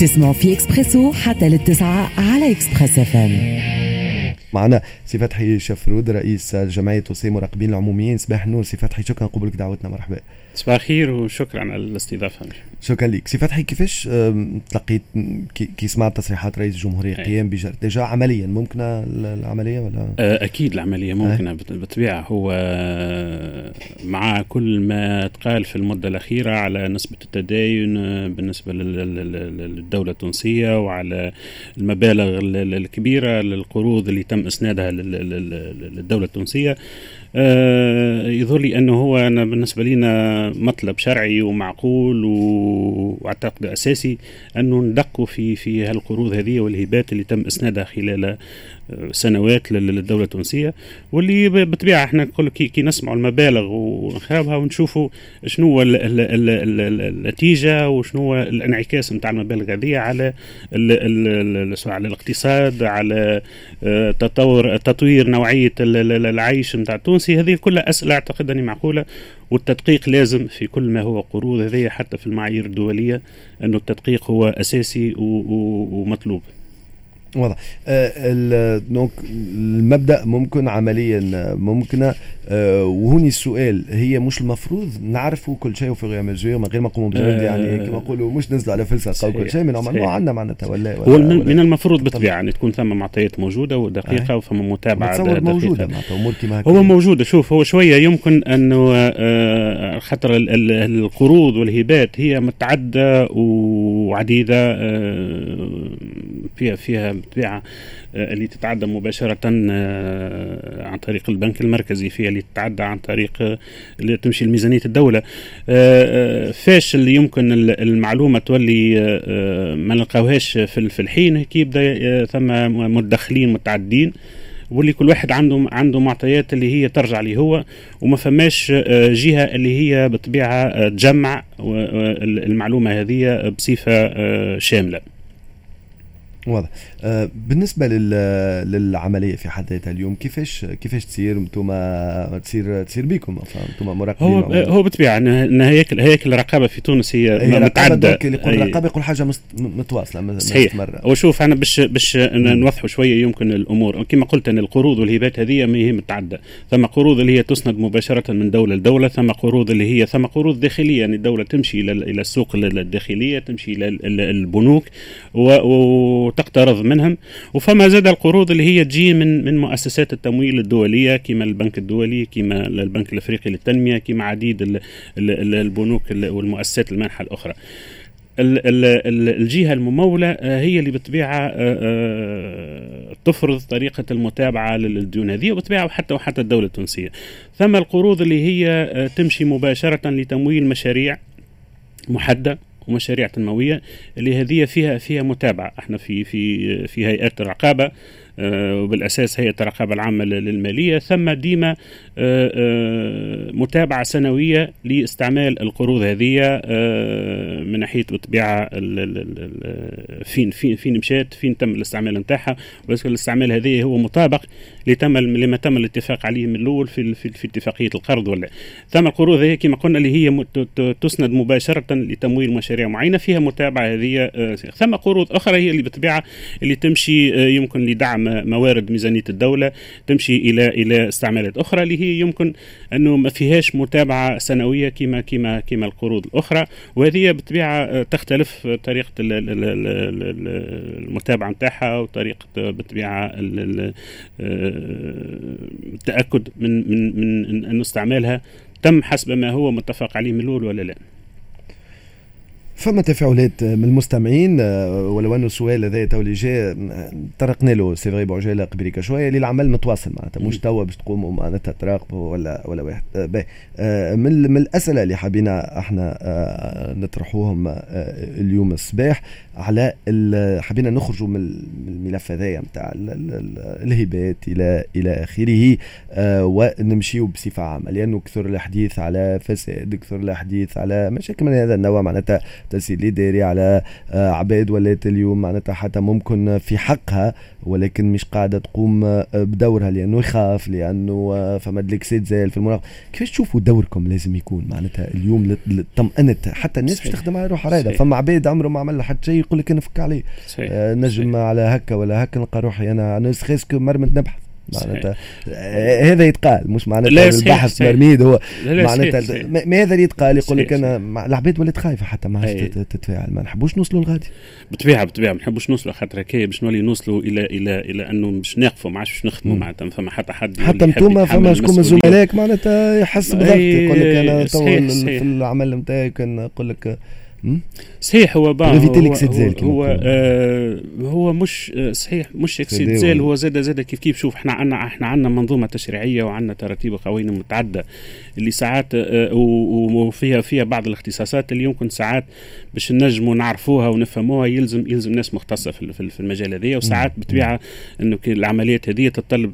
تسمعوا في إكسبريسو حتى للتسعة على Express FM. معنا سي فتحي شفرود رئيس جمعية وسام مراقبين العموميين. صباح النور سي فتحي شكرا قبولك دعوتنا. مرحبا. صباح الخير وشكرا على الاستضافة. شكرا لك. سي فتحي كيفاش تلقيت كي سمعت تصريحات رئيس الجمهورية قيام بجرد déjà عمليا ممكنة العملية ولا؟ أكيد العملية ممكنة بالطبيعه هو مع كل ما تقال في المدة الأخيرة على نسبة التداين بالنسبة للدولة التونسية وعلى المبالغ الكبيرة للقروض اللي تم إسنادها للدولة التونسية. يظهر لي أنه هو أنا بالنسبة لنا مطلب شرعي ومعقول وأعتقد أساسي أنه ندقوا في في هالقروض هذه والهبات اللي تم إسنادها خلال سنوات للدولة التونسية واللي بالطبيعة إحنا نقول كي, كي نسمعوا المبالغ ونخابها ونشوفوا شنو النتيجة وشنو هو الانعكاس نتاع المبالغ هذه على على الاقتصاد على آه، تطور تطوير نوعية العيش نتاع التونسي هذه كلها اسئله أعتقد أني معقولة. والتدقيق لازم في كل ما هو قروض هذه حتى في المعايير الدولية أنه التدقيق هو أساسي ومطلوب. واضح. آه دونك المبدأ ممكن عمليا ممكنه آه وهوني السؤال هي مش المفروض نعرفوا كل شيء وفي غير مزوير من غير ما نقوموا بجد آه يعني كما نقولوا مش ننزلوا على فلسفة أو كل شيء من ما عندنا معناتها ولا هو من المفروض بالطبيعه ان تكون ثم معطيات موجودة ودقيقة آه. وفما متابعة دقيقة. موجودة معناتها امور كما هو موجوده شوف هو شوية يمكن أنه خاطر القروض والهبات هي متعدده وعديدة فيها فيها بالطبيعه آه، اللي تتعدى مباشرة آه، عن طريق البنك المركزي فيها اللي تتعدى عن طريق آه، اللي تمشي لميزانية الدولة. فاش اللي يمكن المعلومة تولي ما نلقاوهاش في الحين كي يبدأ ثم مدخلين متعدين واللي كل واحد عنده عنده معطيات اللي هي ترجع لي هو وما فماش جهة اللي هي بالطبيعه تجمع المعلومة هذه بصفة شاملة. واضح. آه بالنسبة لل... للعملية في حد ذاتها اليوم كيفاش كيفاش تصير؟ أنتم تصير تصير بكم أنتم مراقبين هو هو بالطبيعة إن هيكل هيكل الرقابة في تونس هي, هي متعددة. اللي يقول الرقابه يقول حاجة متواصلة صحيح. وشوف أنا باش باش نوضحوا شوية يمكن الأمور. كما قلت أن القروض والهبات هذه ما هي متعددة. ثم قروض اللي هي تسند مباشرة من دولة لدولة ثم قروض اللي هي ثم قروض داخلية. يعني الدولة تمشي إلى إلى السوق الداخلية تمشي إلى البنوك و وتقترض منهم. وفما زاد القروض اللي هي تجي من من مؤسسات التمويل الدولية كما البنك الدولي كما البنك الأفريقي للتنمية كما عديد البنوك والمؤسسات المانحة الأخرى. الجهة الممولة آه، هي اللي بالطبيعه آه، آه، تفرض طريقة المتابعة للديون هذه وبالطبيعه وحتى وحتى الدولة التونسية. ثم القروض اللي هي تمشي مباشرة لتمويل مشاريع محددة. ومشاريع تنموية اللي هذه فيها فيها متابعة. إحنا في في في هيئات الرقابه وبالأساس هيئة الرقابة العامة للمالية. ثم ديما آه، آه، متابعة سنوية لاستعمال القروض هذه من ناحية بالطبيعه فين فين فين مشات فين تم الاستعمال نتاعها. الاستعمال هذه هو مطابق لتم لما تم الاتفاق عليه من الأول في في, في اتفاقية القرض ولا. ثم القروض هذه كما قلنا اللي هي تسند مباشرة لتمويل مشاريع معينة فيها متابعة هذه ثم قروض أخرى هي اللي بالطبيعه اللي تمشي يمكن لدعم موارد ميزانية الدولة تمشي إلى إلى استعمالات أخرى اللي هي يمكن أنه ما فيهاش متابعة سنوية كما كما كما القروض الأخرى. وهذه بالطبيعه تختلف طريقة المتابعة نتاعها وطريقة بالطبيعه التاكد من من من انه استعمالها تم حسب ما هو متفق عليه من الأول ولا لا. فما تفاعلات من المستمعين آه، ولو أنه السؤال هذا تو اللي جاء طرقنا له سي فتحي بعجالة قبليك شوية اللي العمل متواصل معناتها مش توا باش تقوموا معناتها تراقبوا ولا ولا واحد. آه، باهي. آه، من من الأسئلة اللي حبينا إحنا نطرحوهم اليوم الصباح على حبينا نخرجوا من الملف هذايا نتاع الهبات إلى إلى آخره ونمشيو بصفة عامة لأنه كثر الحديث على فساد كثر الحديث على مشاكل من هذا النوع معناتها تسهيل إداري على آه، عباد ولات اليوم. معناتها حتى ممكن في حقها ولكن مش قاعدة تقوم آه، بدورها لأنه يخاف لأنه فما دليكسيد زال في المراقبة كيفاش تشوفوا دوركم لازم يكون؟ معناتها اليوم لطمأنة حتى الناس باش تخدم على روحها رايدة. فما عباد عمره ما عمل حتى شيء يقول لك أنا فك عليه. نجم. على هكا ولا هكا نلقى روحي أنا. أنا سخيسك مرمت نبحث. معناتها. آه، هذا يتقال مش معناتها البحث مرميد هو. معناتها ما هذا اللي يتقال يقول لك أنا العباد ولات خايفة حتى ما تتفاعل ما نحبوش نوصلوا لغادي. بالطبيعه بالطبيعه ما نحبوش نوصلوا خاطر هكايا باش نولي نوصلوا إلى إلى إلى أنه باش ناقفوا ما عادش باش نخدموا معناتها ما فما حتى حد حتى أنتم فما شكون من زملائك معناتها يحس بضغط يقول لك أنا تو في العمل نتاعي كان يقول لك صحيح هو بقى هو, هو, هو, آه هو مش آه، صحيح مش اكسيد زال هو زاد زاد كيف كيف شوف إحنا عندنا إحنا عندنا منظومة تشريعية وعندنا تراتيب وقوانين متعددة اللي ساعات آه وفيها فيها بعض الاختصاصات اللي يمكن ساعات باش نجموا نعرفوها ونفهموها يلزم يلزم ناس مختصة في المجال هذا وساعات بطبيعة إنه العمليات هذه تتطلب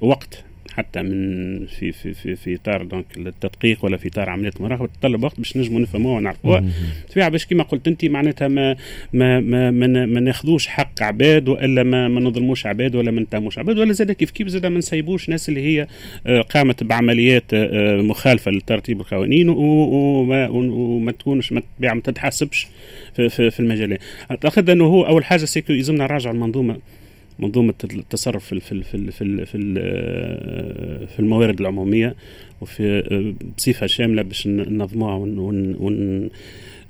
وقت. حتى من في في في في إطار donc التدقيق ولا في إطار عملية المراقبة تطلب وقت باش نجموا نفهموها ونعرفوها طبيعه باش كما قلت أنت معناتها ما ما ما ما, ما ناخذوش حق عباد وإلا ما ما نظلموش عباد ولا ما نتهموش عباد ولا زاد كيف كيف زاد ما نسيبوش ناس اللي هي آه، قامت بعمليات آه، مخالفة لترتيب القوانين وما وما تكونش ما تتحاسبش في, في, في المجال. أعتقد أنه هو أول حاجة سيكو يلزمنا نراجع المنظومه منظومة التصرف في في في في في, في الموارد العمومية وفي بصفة شاملة باش ننظموها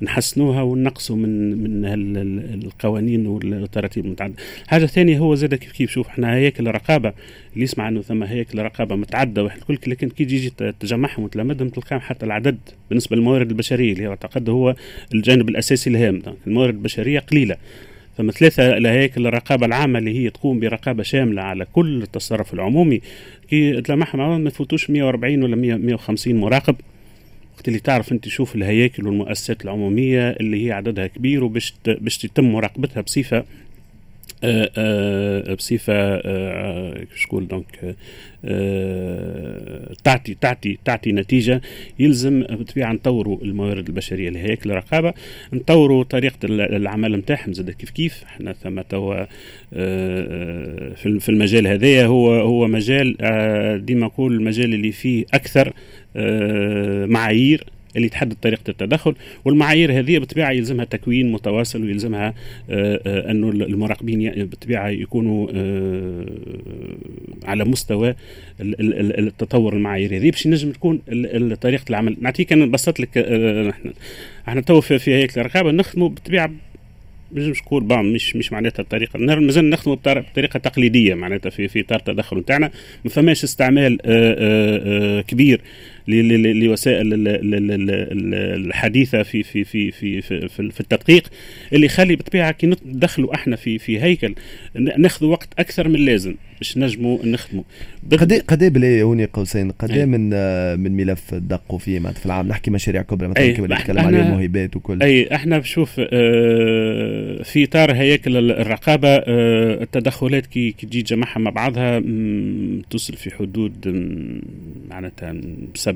ونحسنوها ونقصوا من من القوانين والتراتيب المتعددة. حاجة ثانية هو زاد كيف كيف شوف إحنا هياكل الرقابه اللي يسمع إنه ثم هياكل رقابة متعددة واحد الكل لكن كي تجي تجمعهم وتلمدهم تلقاهم حتى العدد بالنسبة للموارد البشرية اللي أعتقد هو الجانب الأساسي الهام الموارد البشرية قليلة ثم ثلاثة لهيك الرقابة العامة اللي هي تقوم برقابة شاملة على كل التصرف العمومي. كي تلمحها ما تفوتوش 140 ولا 150 مراقب وقت اللي تعرف أنت شوف الهياكل والمؤسسات العمومية اللي هي عددها كبير وباش باش يتم مراقبتها بصفة بصفة آه، شكون donc تعطي تعطي تعطي نتيجة يلزم بالطبيعه نطوروا الموارد البشرية لهياكل الرقابة نطوروا طريقة العمل نتاعهم زاد كيف كيف. إحنا ثم توا في المجال هذايا هو هو مجال ديما نقول المجال اللي فيه أكثر معايير. اللي تحدد طريقة التدخل والمعايير هذه بالطبيعه يلزمها تكوين متواصل ويلزمها آه، آه، أنه المراقبين بالطبيعه يكونوا آه، على مستوى التطور المعاييري هذه. باش نجم تكون طريقة العمل. نعطيك أنا نبسط لك إحنا إحنا تو في هيك الرقابه نخدموا بالطبيعه مش نقول بام مش مش معناتها الطريقة مازال نخدموا بطريقة تقليدية معناتها في في إطار التدخل نتاعنا. ما فماش استعمال كبير لوسائل الحديثة في في في في في, في التدقيق اللي يخلي بالطبيعه كي ندخلوا إحنا في في هيكل. ناخذوا وقت أكثر من اللازم باش نجموا نخدموا قد قد إيه هوني قوسين. قد من من ملف دقوا فيه معناتها في العام نحكي مشاريع كبرى مثلا كما نتكلم عليه الموهبات وكل. أي. أحنا بشوف آه، في إطار هياكل الرقابة آه، التدخلات كي تجي تجمعها مع بعضها توصل في حدود معناتها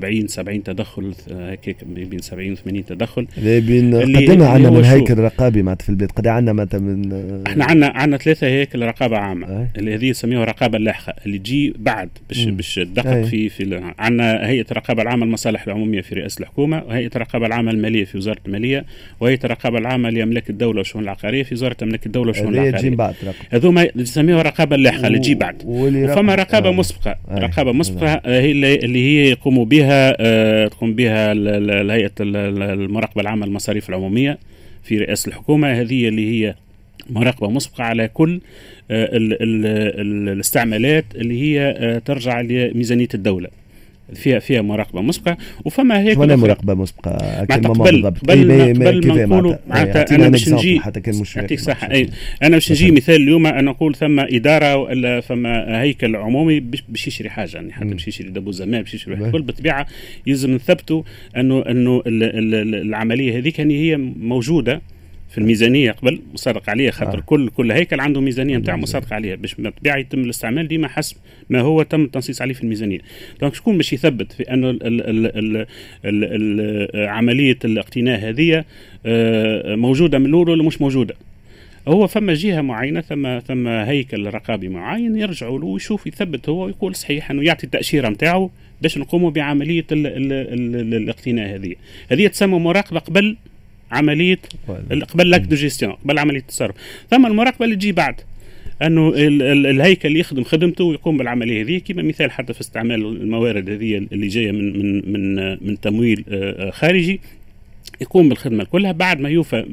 70 70 تدخل هكاك بين 70 و 80 تدخل بين قد عندنا من هيكل رقابي معناتها في البلاد قد عندنا معناتها من إحنا عندنا عندنا ثلاثة هيكل رقابة عامة. اللي هذه يسميوها الرقابه اللاحقه اللي تجي بعد باش باش تدقق في في عندنا هيئة الرقابة العامة المصالح العمومية في رئاسة الحكومة وهيئة الرقابة العامة المالية في وزارة المالية وهيئة الرقابة العامة لاملاك الدولة والشؤون العقارية في وزارة املاك الدولة والشؤون العقارية. بعد هذوما يسميوها الرقابه اللاحقه اللي تجي بعد. وفما رقابة. مسبقة. رقابة مسبقة هي اللي هي يقوم بها آه تقوم بها الهيئه المراقبة العامة للمصاريف العمومية في رئاسة الحكومة. هذه اللي هي مراقبة مسبقة على كل آه، ال ال ال الاستعمالات اللي هي آه، ترجع لميزانية الدولة. فيها فيها مراقبة مسبقة. وفما هيك ولا مراقبة مسبقة؟ قبل قبل قبل ما نقولوا معناتها أنا باش نجي. حتى كان مش يعطيك صح أي أنا باش نجي مثال اليوم أنا نقول ثم إدارة ولا فما هيكل عمومي باش يشري حاجة. يعني حتى باش يشري دبو زمان باش يشري الكل بالطبيعه يلزم نثبتوا انه أنه العملية هذيك يعني هي موجودة. في الميزانية قبل مصادق عليها خاطر آه. كل كل هيكل عنده ميزانية نتاعو مصادق عليها. باش بالطبيعه يتم الاستعمال ديما حسب ما هو تم التنصيص عليه في الميزانية. donc شكون باش يثبت في أنه ال ال ال ال ال عملية الاقتناء هذه آه، موجودة من الأول ولا مش موجودة؟ هو فما جهة معينة ثم ثم هيكل رقابي معين يرجعوا له ويشوف يثبت هو ويقول صحيح أنه يعطي التأشيرة نتاعو باش نقوموا بعملية ال ال ال الاقتناء هذه. هذه تسمى مراقبة قبل عملية قبل l'acte de gestion قبل عملية التصرف. ثم المراقبة اللي تجي بعد أنه ال ال الهيكل يخدم خدمته ويقوم بالعملية هذه. كما مثال حتى في استعمال الموارد هذه اللي جاية من من من من تمويل آه، آه، خارجي يقوم بالخدمة كلها. بعد ما يوفى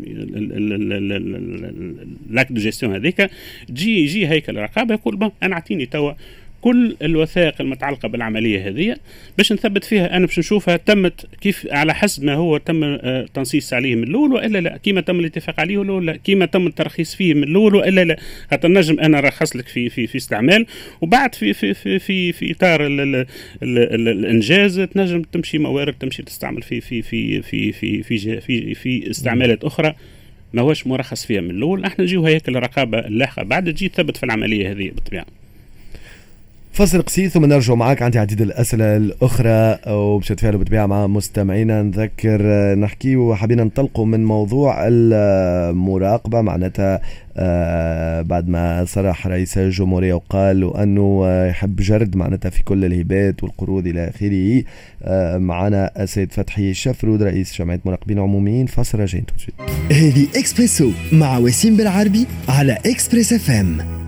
l'acte de gestion هذيك تجي يجي هيكل الرقابه يقول أنا أعطيني توا كل الوثائق المتعلقة بالعملية هذه باش نثبت فيها أنا باش نشوفها تمت كيف على حسب ما هو تم آه، تنصيص عليه من الأول وإلا لا. كيما تم الاتفاق عليه ولا لا. كيما تم الترخيص فيه من الأول وإلا لا. حتى نجم أنا نرخص لك في في في استعمال. وبعد في في في في, في إطار ال ال ال الإنجاز تنجم تمشي موارد تمشي تستعمل في في في في في في في, في استعمالات أخرى ما هوش مرخص فيها من الأول. إحنا نجيو هيك الرقابة اللاحقة. بعد تجي تثبت في العملية هذه بالطبيعة. فصل قصير ثم نرجع معك عندي عديد الأسئلة الأخرى وباش نتفاعلوا بالطبيعه مع مستمعينا. نذكر نحكي وحابين ننطلقوا من موضوع المراقبة. معناتها آه، بعد ما صرح رئيس الجمهورية وقال أنه يحب جرد معناتها في كل الهبات والقروض إلى آخره. آه، معنا السيد فتحي الشفرود رئيس جمعية مراقبين عموميين. فاصل راجعين. هذه إكسبريسو مع وسيم بالعربي على Express FM.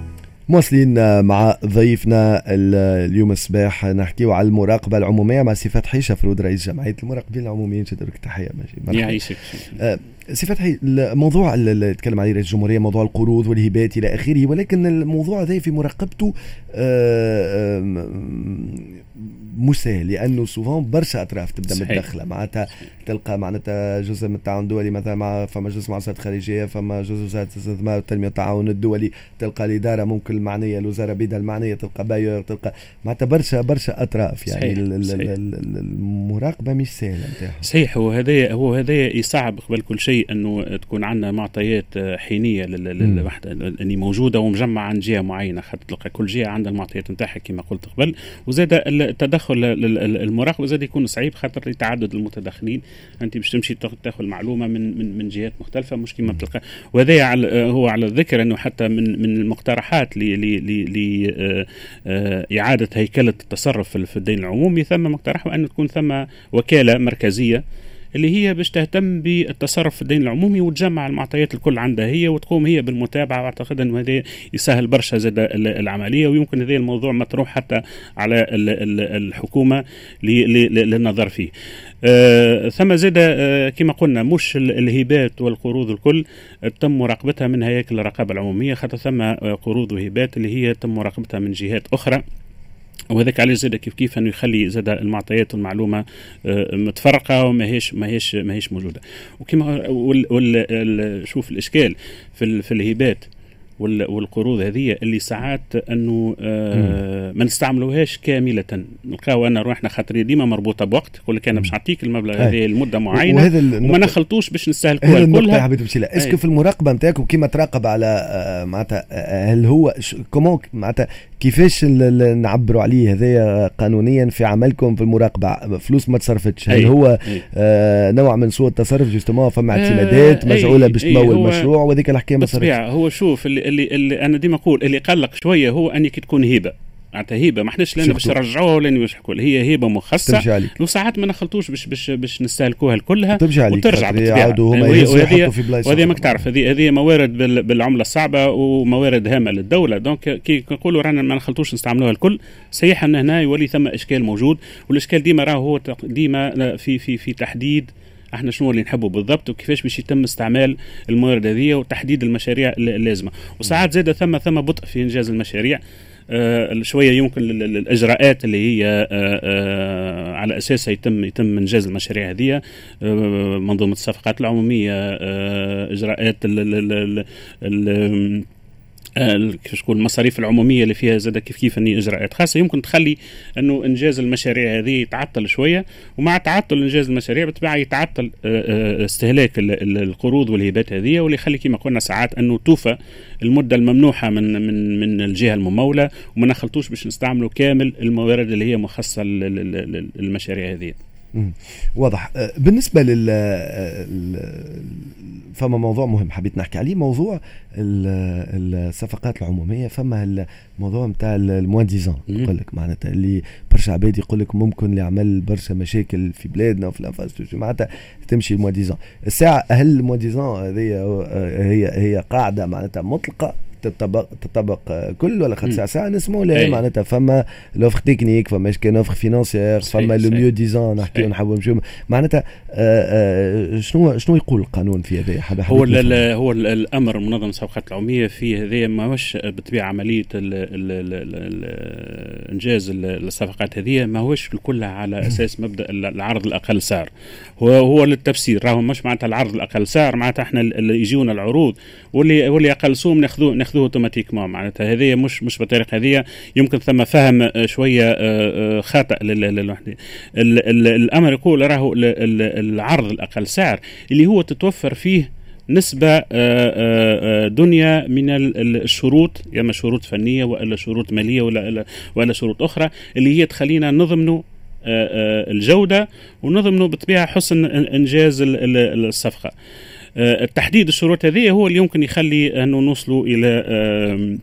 مواصلين مع ضيفنا اليوم الصباح. نحكيو على المراقبة العمومية مع سي فتحي شفرود رئيس جمعية المراقبين العموميين. شكرا تحية ماشي. يعيشك. آه سي فتحي الموضوع اللي تكلم عليه رئيس الجمهورية موضوع القروض والهبات إلى آخره ولكن الموضوع هذا في مراقبته سهل لأنه سوفون برشا أطراف تبدأ. متدخلة. معناتها تلقى معناتها جزء من التعاون الدولي مثلا مع فما جزء مع وزارة الخارجية فما جزء وزارة الاستثمار والتنميه والتعاون الدولي. تلقى الإدارة ممكن المعنية الوزارة بيدها المعنية تلقى باير تلقى معناتها برشا برشا أطراف. يعني. المراقبة مش سهلة نتاعها. صحيح هو هذايا هو هذايا يصعب قبل كل شيء إنه تكون عندنا معطيات حينية للوحدة. اللي موجودة ومجمعة عن جهة معينة خاطر تلقى كل جهة عندها المعطيات نتاعها كما قلت قبل. وزاد التدخل المراقبة زاد يكون صعيب خاطر لتعدد المتدخلين أنت باش تمشي تاخذ معلومة من من من جهات مختلفة مش كما بتلقى. وهذا هو على الذكر أنه حتى من من المقترحات لاعاده هيكلة التصرف في الدين العمومي ثم مقترح انه تكون ثم وكالة مركزية. اللي هي باش تهتم بالتصرف في الدين العمومي وتجمع المعطيات الكل عندها هي وتقوم هي بالمتابعة واعتقد أنه هذا يسهل برشا زاد العملية ويمكن هذا الموضوع مطروح حتى على الحكومة للنظر فيه. آه ثم زاد آه كما قلنا مش الهبات والقروض الكل تم مراقبتها من هياكل الرقابة العمومية خاطر ثم قروض وهبات اللي هي تم مراقبتها من جهات أخرى وهذاك علاش زاد كيف كيف أنه يخلي زاد المعطيات والمعلومة آه، متفرقة وما هيش ما هيش ما هيش موجوده وكما شوف الإشكال في في الهبات. والقروض هذه اللي ساعات أنه آه ما نستعملوهاش كاملة. نلقاو انا روحنا خاطر ديما مربوطة بوقت يقول لك أنا باش نعطيك المبلغ هذا لمدة معينة وهذا وما نخلطوش باش نستهلكوها كلها. حبيت اسكو في المراقبة نتاعكم كيما تراقب على آه معناتها آه، هل هو comment معناتها كيفاش نعبروا عليه هذايا قانونيا في عملكم في المراقبة؟ فلوس ما تصرفتش. هل هو آه نوع من سوء التصرف justement فما اعتمادات مسؤوله باش تمول المشروع وهذيك الحكاية ما هو شوف اللي, اللي, اللي أنا ديما نقول اللي قلق شوية هو انك تكون هبه معناتها هبة ما احناش لأن باش نرجعوها ولا باش نحكوا هي هبة مخصصة. وساعات ما نخلطوش باش باش باش نستهلكوها كلها وترجع بالطبيعة. وهذه ماك تعرف هذه هذه موارد بالعملة الصعبة وموارد هامة للدولة. donc كي نقولوا رانا ما نخلطوش نستعملوها الكل صحيح ان هنا يولي ثم إشكال موجود والإشكال ديما راه هو ديما في في في تحديد إحنا شنو اللي نحبه بالضبط وكيفاش باش يتم استعمال الموارد هذه وتحديد المشاريع اللازمة. وساعات زاد ثم ثم بطء في إنجاز المشاريع. آه شوية يمكن الإجراءات اللي هي آه آه على اساسها يتم يتم إنجاز المشاريع هذه آه، منظومة الصفقات العمومية آه، إجراءات ال ال ال كيفاش نقول المصاريف العمومية اللي فيها زاد كيف كيف أني إجراءات خاصة يمكن تخلي إنه إنجاز المشاريع هذه يتعطل شوية ومع تعطل إنجاز المشاريع بالطبيعة يتعطل استهلاك القروض والهبات هذه واللي يخلي كما قلنا ساعات إنه توفى المدة الممنوحة من من من الجهة الممولة وما نخلطوش باش نستعملوا كامل الموارد اللي هي مخصصة للمشاريع هذه. واضح. أه، بالنسبة لل أه، فما موضوع مهم حبيت نحكي عليه موضوع الصفقات العمومية. فما الموضوع نتاع ال moins disant نقول لك معناتها اللي برشا عباد يقول لك ممكن اللي عمل برشا مشاكل في بلادنا وفي ال infrastructure معناتها تمشي ال moins disant الساعة هل ال moins disant هذه هي هي قاعدة معناتها مطلقة؟ تطبق تطبق كل ولا خد ساعة؟ ساعة نسمو لا معناتها فما l'offre technique فما كان offre financière فما le mieux disant نحكيو نحبوا نمشيو. معناتها آه، آه، شنو شنو يقول القانون في هذا هو هو الأمر منظم الصفقات العموميه في هذا ماهوش بالطبيعه عملية إنجاز الصفقات هذه ماهوش الكل على أساس مبدأ العرض الأقل سعر. هو هو للتفسير راهو مش معناتها العرض الأقل سعر معناتها إحنا اللي يجيونا العروض واللي واللي أقل سوم ناخذوه ناخذوه automatiquement معناتها. هذه مش مش بالطريقة هذه يمكن ثم فهم آه، شوية آه، آه، خاطئ للوحدة. الأمر يقول راهو العرض الأقل سعر اللي هو تتوفر فيه نسبة دنيا من الشروط يا شروط فنية وإلا شروط مالية ولا ولا شروط أخرى اللي هي تخلينا نضمنوا الجودة ونضمنوا بالطبيعة حسن إنجاز الصفقة. التحديد الشروط هذه هو اللي يمكن يخلي أنه نوصلوا إلى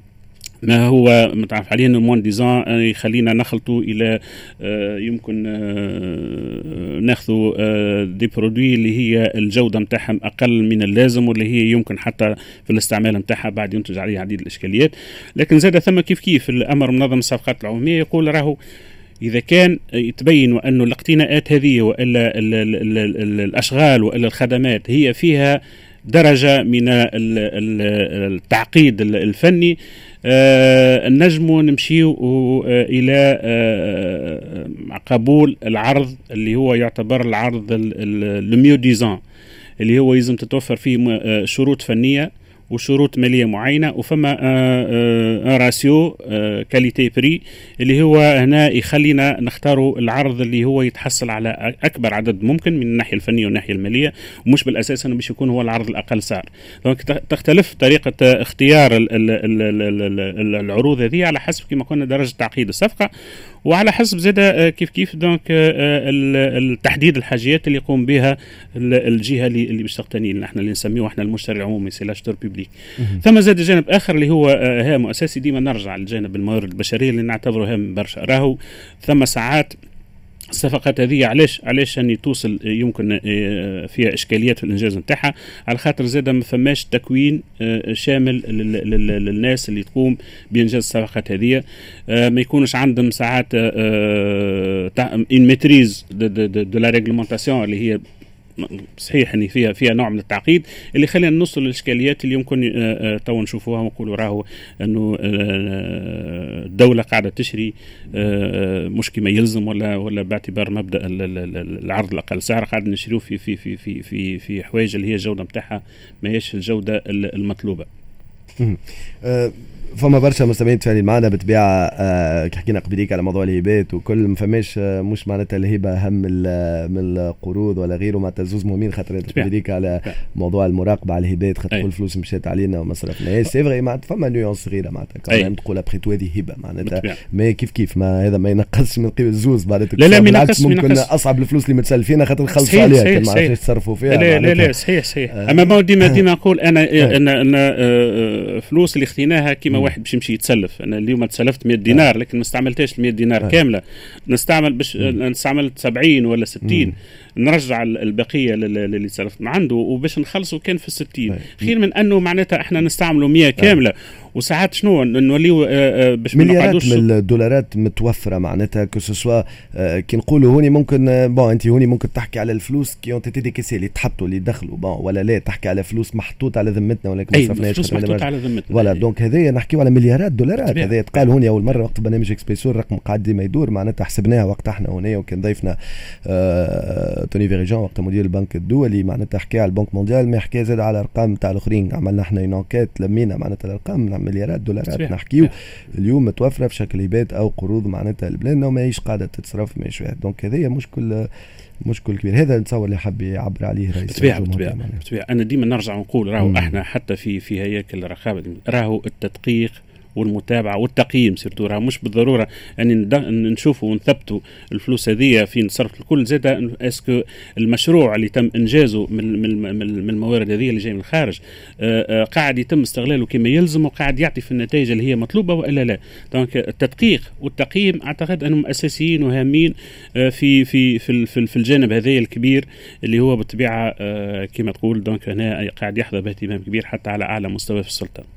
ما هو متعرف عليه إنه moins disant يخلينا نخلطوا إلى آه، يمكن آه، ناخذوا des produits اللي هي الجودة نتاعهم أقل من اللازم واللي هي يمكن حتى في الاستعمال نتاعها بعد ينتج عليها عديد الإشكاليات. لكن زاد ثم كيف كيف الأمر منظم الصفقات العمومية؟ يقول راهو إذا كان يتبين انه الاقتناءات هذه وإلا الأشغال وإلا الخدمات هي فيها درجة من التعقيد الفني آه نجموا نمشيو آه إلى آه قبول العرض اللي هو يعتبر العرض ال mieux disant اللي هو يلزم تتوفر فيه شروط فنية. وشروط مالية معينة وفما un آه، آه، ratio qualité prix اللي هو هنا يخلينا نختاروا العرض اللي هو يتحصل على أكبر عدد ممكن من الناحية الفنية والناحية المالية ومش بالأساس إنه باش يكون هو العرض الأقل سعر. تختلف طريقة اختيار العروض هذه على حسب كما قلنا درجة تعقيد الصفقة. وعلى حسب زاد آه، كيف كيف donc التحديد الحاجيات اللي يقوم بها الجهة اللي باش تقتني نحن اللي نسميه إحنا المشتري العمومي c'est l'acheteur public. ثم زاد جانب آخر اللي هو آه، هام اساسي ديما نرجع للجانب الموارد البشريه اللي نعتبره هام برشا. راهو ثم ساعات الصفقات هذه علاش؟ علاش أني توصل يمكن آه، فيها إشكاليات في الإنجاز نتاعها؟ على خاطر زاد ما فماش تكوين آه، شامل للناس اللي تقوم بإنجاز الصفقات هذه. ما يكونش عندهم ساعات une maîtrise de la réglementation اللي هي صحيح إن فيها فيها نوع من التعقيد. اللي خلينا نوصل للإشكاليات اللي يمكن آه، آه، تو نشوفوها ونقولوا راهو إنه آه، الدولة قاعدة تشري مش كما يلزم ولا ولا باعتبار مبدأ العرض الأقل. سعر قاعد نشريوه في في في في في في حوايج اللي هي الجودة نتاعها ما هيش الجودة المطلوبة. فما برشا مستمعين تفاعلين معنا بالطبيعه آه حكينا قبليك على موضوع الهبات وكل ما فماش آه مش معناتها الهبة أهم من القروض ولا غيره معناتها زوز مهمين خاطر قبليك على موضوع المراقبة على الهبات خاطر كل الفلوس مشات علينا وما صرفناهاش c'est vrai معناتها فما nuance صغيرة معناتها. تقول après tout هذه هبة معناتها. ما كيف كيف؟ ما هذا ما ينقصش من قيمة الزوز معناتها لا لا ما ينقصش ممكن أصعب الفلوس اللي متسلفين خاطر نخلصوا عليها. كان ما عرفناش تصرفوا فيها لا لا لا صحيح صحيح. آه. أما ديما ديما نقول أنا أنا آه، فلوس اللي خذيناها كيما واحد باش يمشي يتسلف. تسلف أنا اليوم تسلفت 100 دينار لكن ما استعملتش ال 100 دينار أه. كاملة. نستعمل باش استعملت 70 ولا 60 نرجع البقية اللي تسلفت من عنده وباش نخلصوا كان في 60 خير من أنه معناتها إحنا نستعملوا 100 كاملة. وساعات شنو؟ نوليو آه، آه، باش مليارات من الدولارات متوفرة معناتها كو سوا آه، كي نقولوا هوني ممكن بون انت هوني ممكن تحكي على الفلوس كي اون تيتي ديكيسي اللي تحطوا اللي دخلوا بون ولا لا تحكي على فلوس محطوط على ذمتنا ولا ما صرفناش فلوس محطوط على ذمتنا. ولا دونك هذايا نحكيو على مليارات دولارات. هذايا تقال هوني أول مرة وقت برنامج اكسبريسو الرقم قاعد ديما يدور معناتها حسبناها وقت إحنا هنا وكان ضيفنا توني فيريجون وقت مدير البنك الدولي معناتها حكى على البنك مونديال ما حكى زاد على ارقام تاع الآخرين. عملنا إحنا انكيت لمينا معناتها الأرقام مليارات دولارات نحكيو. اليوم متوفرة في شكل هبات أو قروض معناتها البلاد ماهيش قاعدة تتصرف ماهيش واحد donc هذايا مشكل مشكل كبير. هذا نتصور اللي حب يعبر عليه رئيس بالطبيعه بالطبيعه بالطبيعه أنا ديما نرجع ونقول راهو إحنا حتى في في هياكل الرقابه راهو التدقيق والمتابعة والتقييم surtout راه مش بالضرورة أني نشوفوا ونثبتوا الفلوس هذه في نصرف الكل زاد est-ce que المشروع اللي تم انجازه من من الموارد هذه اللي جاي من الخارج آه، آه، قاعد يتم استغلاله كما يلزم وقاعد يعطي في النتائج اللي هي مطلوبة وإلا لا. donc التدقيق والتقييم أعتقد أنهم أساسيين وهامين آه، في في في في الجانب هذا الكبير اللي هو بالطبيعة كما تقول donc هنا قاعد يحظى باهتمام كبير حتى على أعلى مستوى في السلطة.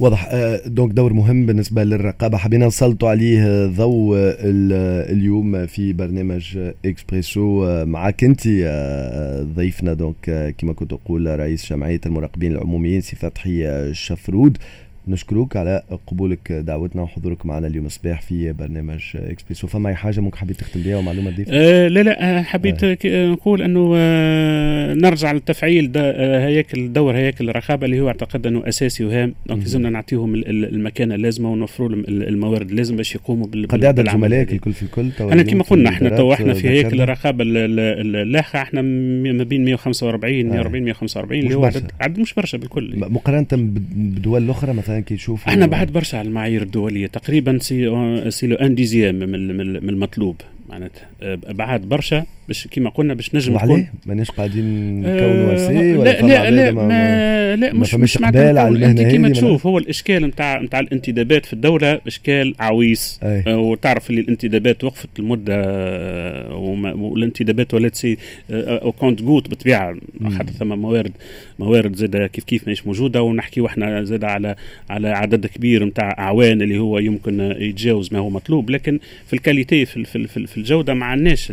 واضح donc دور مهم بالنسبة للرقابة. حبينا نسلطوا عليه ضوء اليوم في برنامج إكسبريسو. معك أنت ضيفنا. donc كما كنت أقول رئيس جمعية المراقبين العموميين سي فتحي شفرود. نشكرك على قبولك دعوتنا وحضورك معنا اليوم الصباح في برنامج اكسبريسو فما أي حاجة ممكن حبيت تختم بها ومعلومة تضيفها؟ أه لا لا حبيت أه. نقول أنه أه نرجع للتفعيل آه، هياكل دور هياكل الرقابة اللي هو اعتقد أنه أساسي وهام. donc لازمنا نعطيهم المكانة اللازمة ونوفروا لهم الموارد اللازمة باش يقوموا بال قد عدد زملائك الكل في الكل. أنا كما قلنا إحنا تو إحنا في هياكل الرقابة اللاحقة إحنا ما بين 145 140 145 اللي هو عدد, مش برشا بالكل. مقارنة بدول الأخرى مثلا؟ كي تشوف إحنا بعد برشا على المعايير الدولية تقريبا c'est c'est le un dixième من المطلوب. معناتها بعد برشا باش كيما قلنا باش نجم نكون ماناش قاعدين نكونوا وسي ولا لا لا لا ما لا مش مش قبال على المهنه أنت كيما تشوف هو الإشكال نتاع نتاع الانتدابات في الدولة إشكال عويص. أه وتعرف اللي الانتدابات وقفت لمدة آه، والانتدابات ولات c'est au compte-gouttes بالطبيعه حتى ثم موارد موارد زاد كيف كيف ماهيش موجودة. ونحكيو إحنا زاد على على عدد كبير نتاع أعوان اللي هو يمكن يتجاوز ما هو مطلوب. لكن في ال qualité في, في, في, في الجوده ما عندناش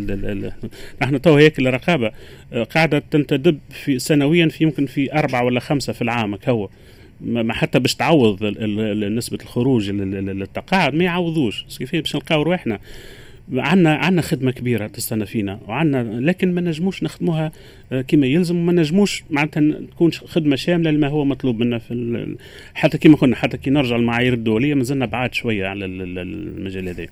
نحن تو هيك الرقابة. آه، قاعدة تنتدب في سنويا في يمكن في أربعة ولا خمسة في العام هو. ما حتى باش تعوض نسبة الخروج للتقاعد ما يعوضوش. كيف باش نلقاو رواحنا. عندنا عندنا خدمة كبيرة تستنى فينا وعندنا لكن ما نجموش نخدموها آه، كما يلزم. وما نجموش معناتها تكون خدمة شاملة لما هو مطلوب منا في حتى كما قلنا حتى كي نرجع للمعايير الدولية مازلنا بعاد شوية على المجال هذا.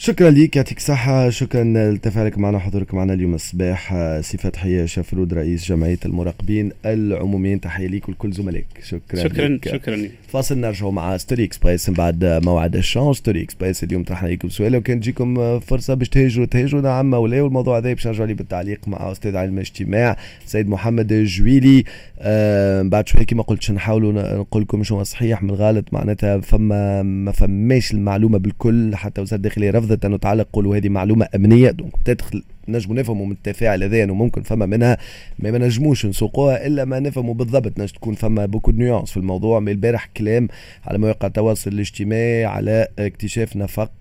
شكرا لك يعطيك صحة شكرا لتفاعلك معنا حضورك معنا اليوم الصباح. سي فتحي شفرود رئيس جمعية المراقبين العموميين تحية ليك ولكل زملائك شكرا شكرا لك. شكرا فاصل نرجعوا مع Story Express. من بعد موعد الشان Story Express اليوم طرحنا لكم سؤال. لو كان تجيكم فرصة باش تهاجروا تهاجروا نعم ولا والموضوع هذا باش نرجعوا لي بالتعليق مع أستاذ علم الاجتماع سيد محمد الجويلي آه بعد شوي كما قلت نحاولوا نقول لكم شو صحيح من الغلط معناتها فما ما فماش المعلومة بالكل حتى وزارة الداخلية رفض رفضت انه تعلق قولوا هذه معلومة أمنية. donc بتدخل نجموا نفهموا من التفاعل هذا انه ممكن فما منها ما نجموش نسوقوها إلا ما نفهموا بالضبط. نجم تكون فما beaucoup nuances في الموضوع. من البارح كلام على مواقع التواصل الاجتماعي على اكتشاف نفق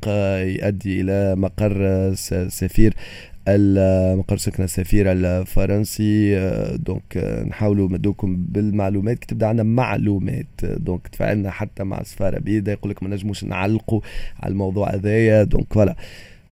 يؤدي إلى مقر سفير مقر سكن السفير الفرنسي donc نحاولوا ندوكم بالمعلومات. كي عندنا معلومات donc تفاعلنا حتى مع السفاره بيدا يقول لك ما نجموش نعلقوا على الموضوع هذايا. donc voilà.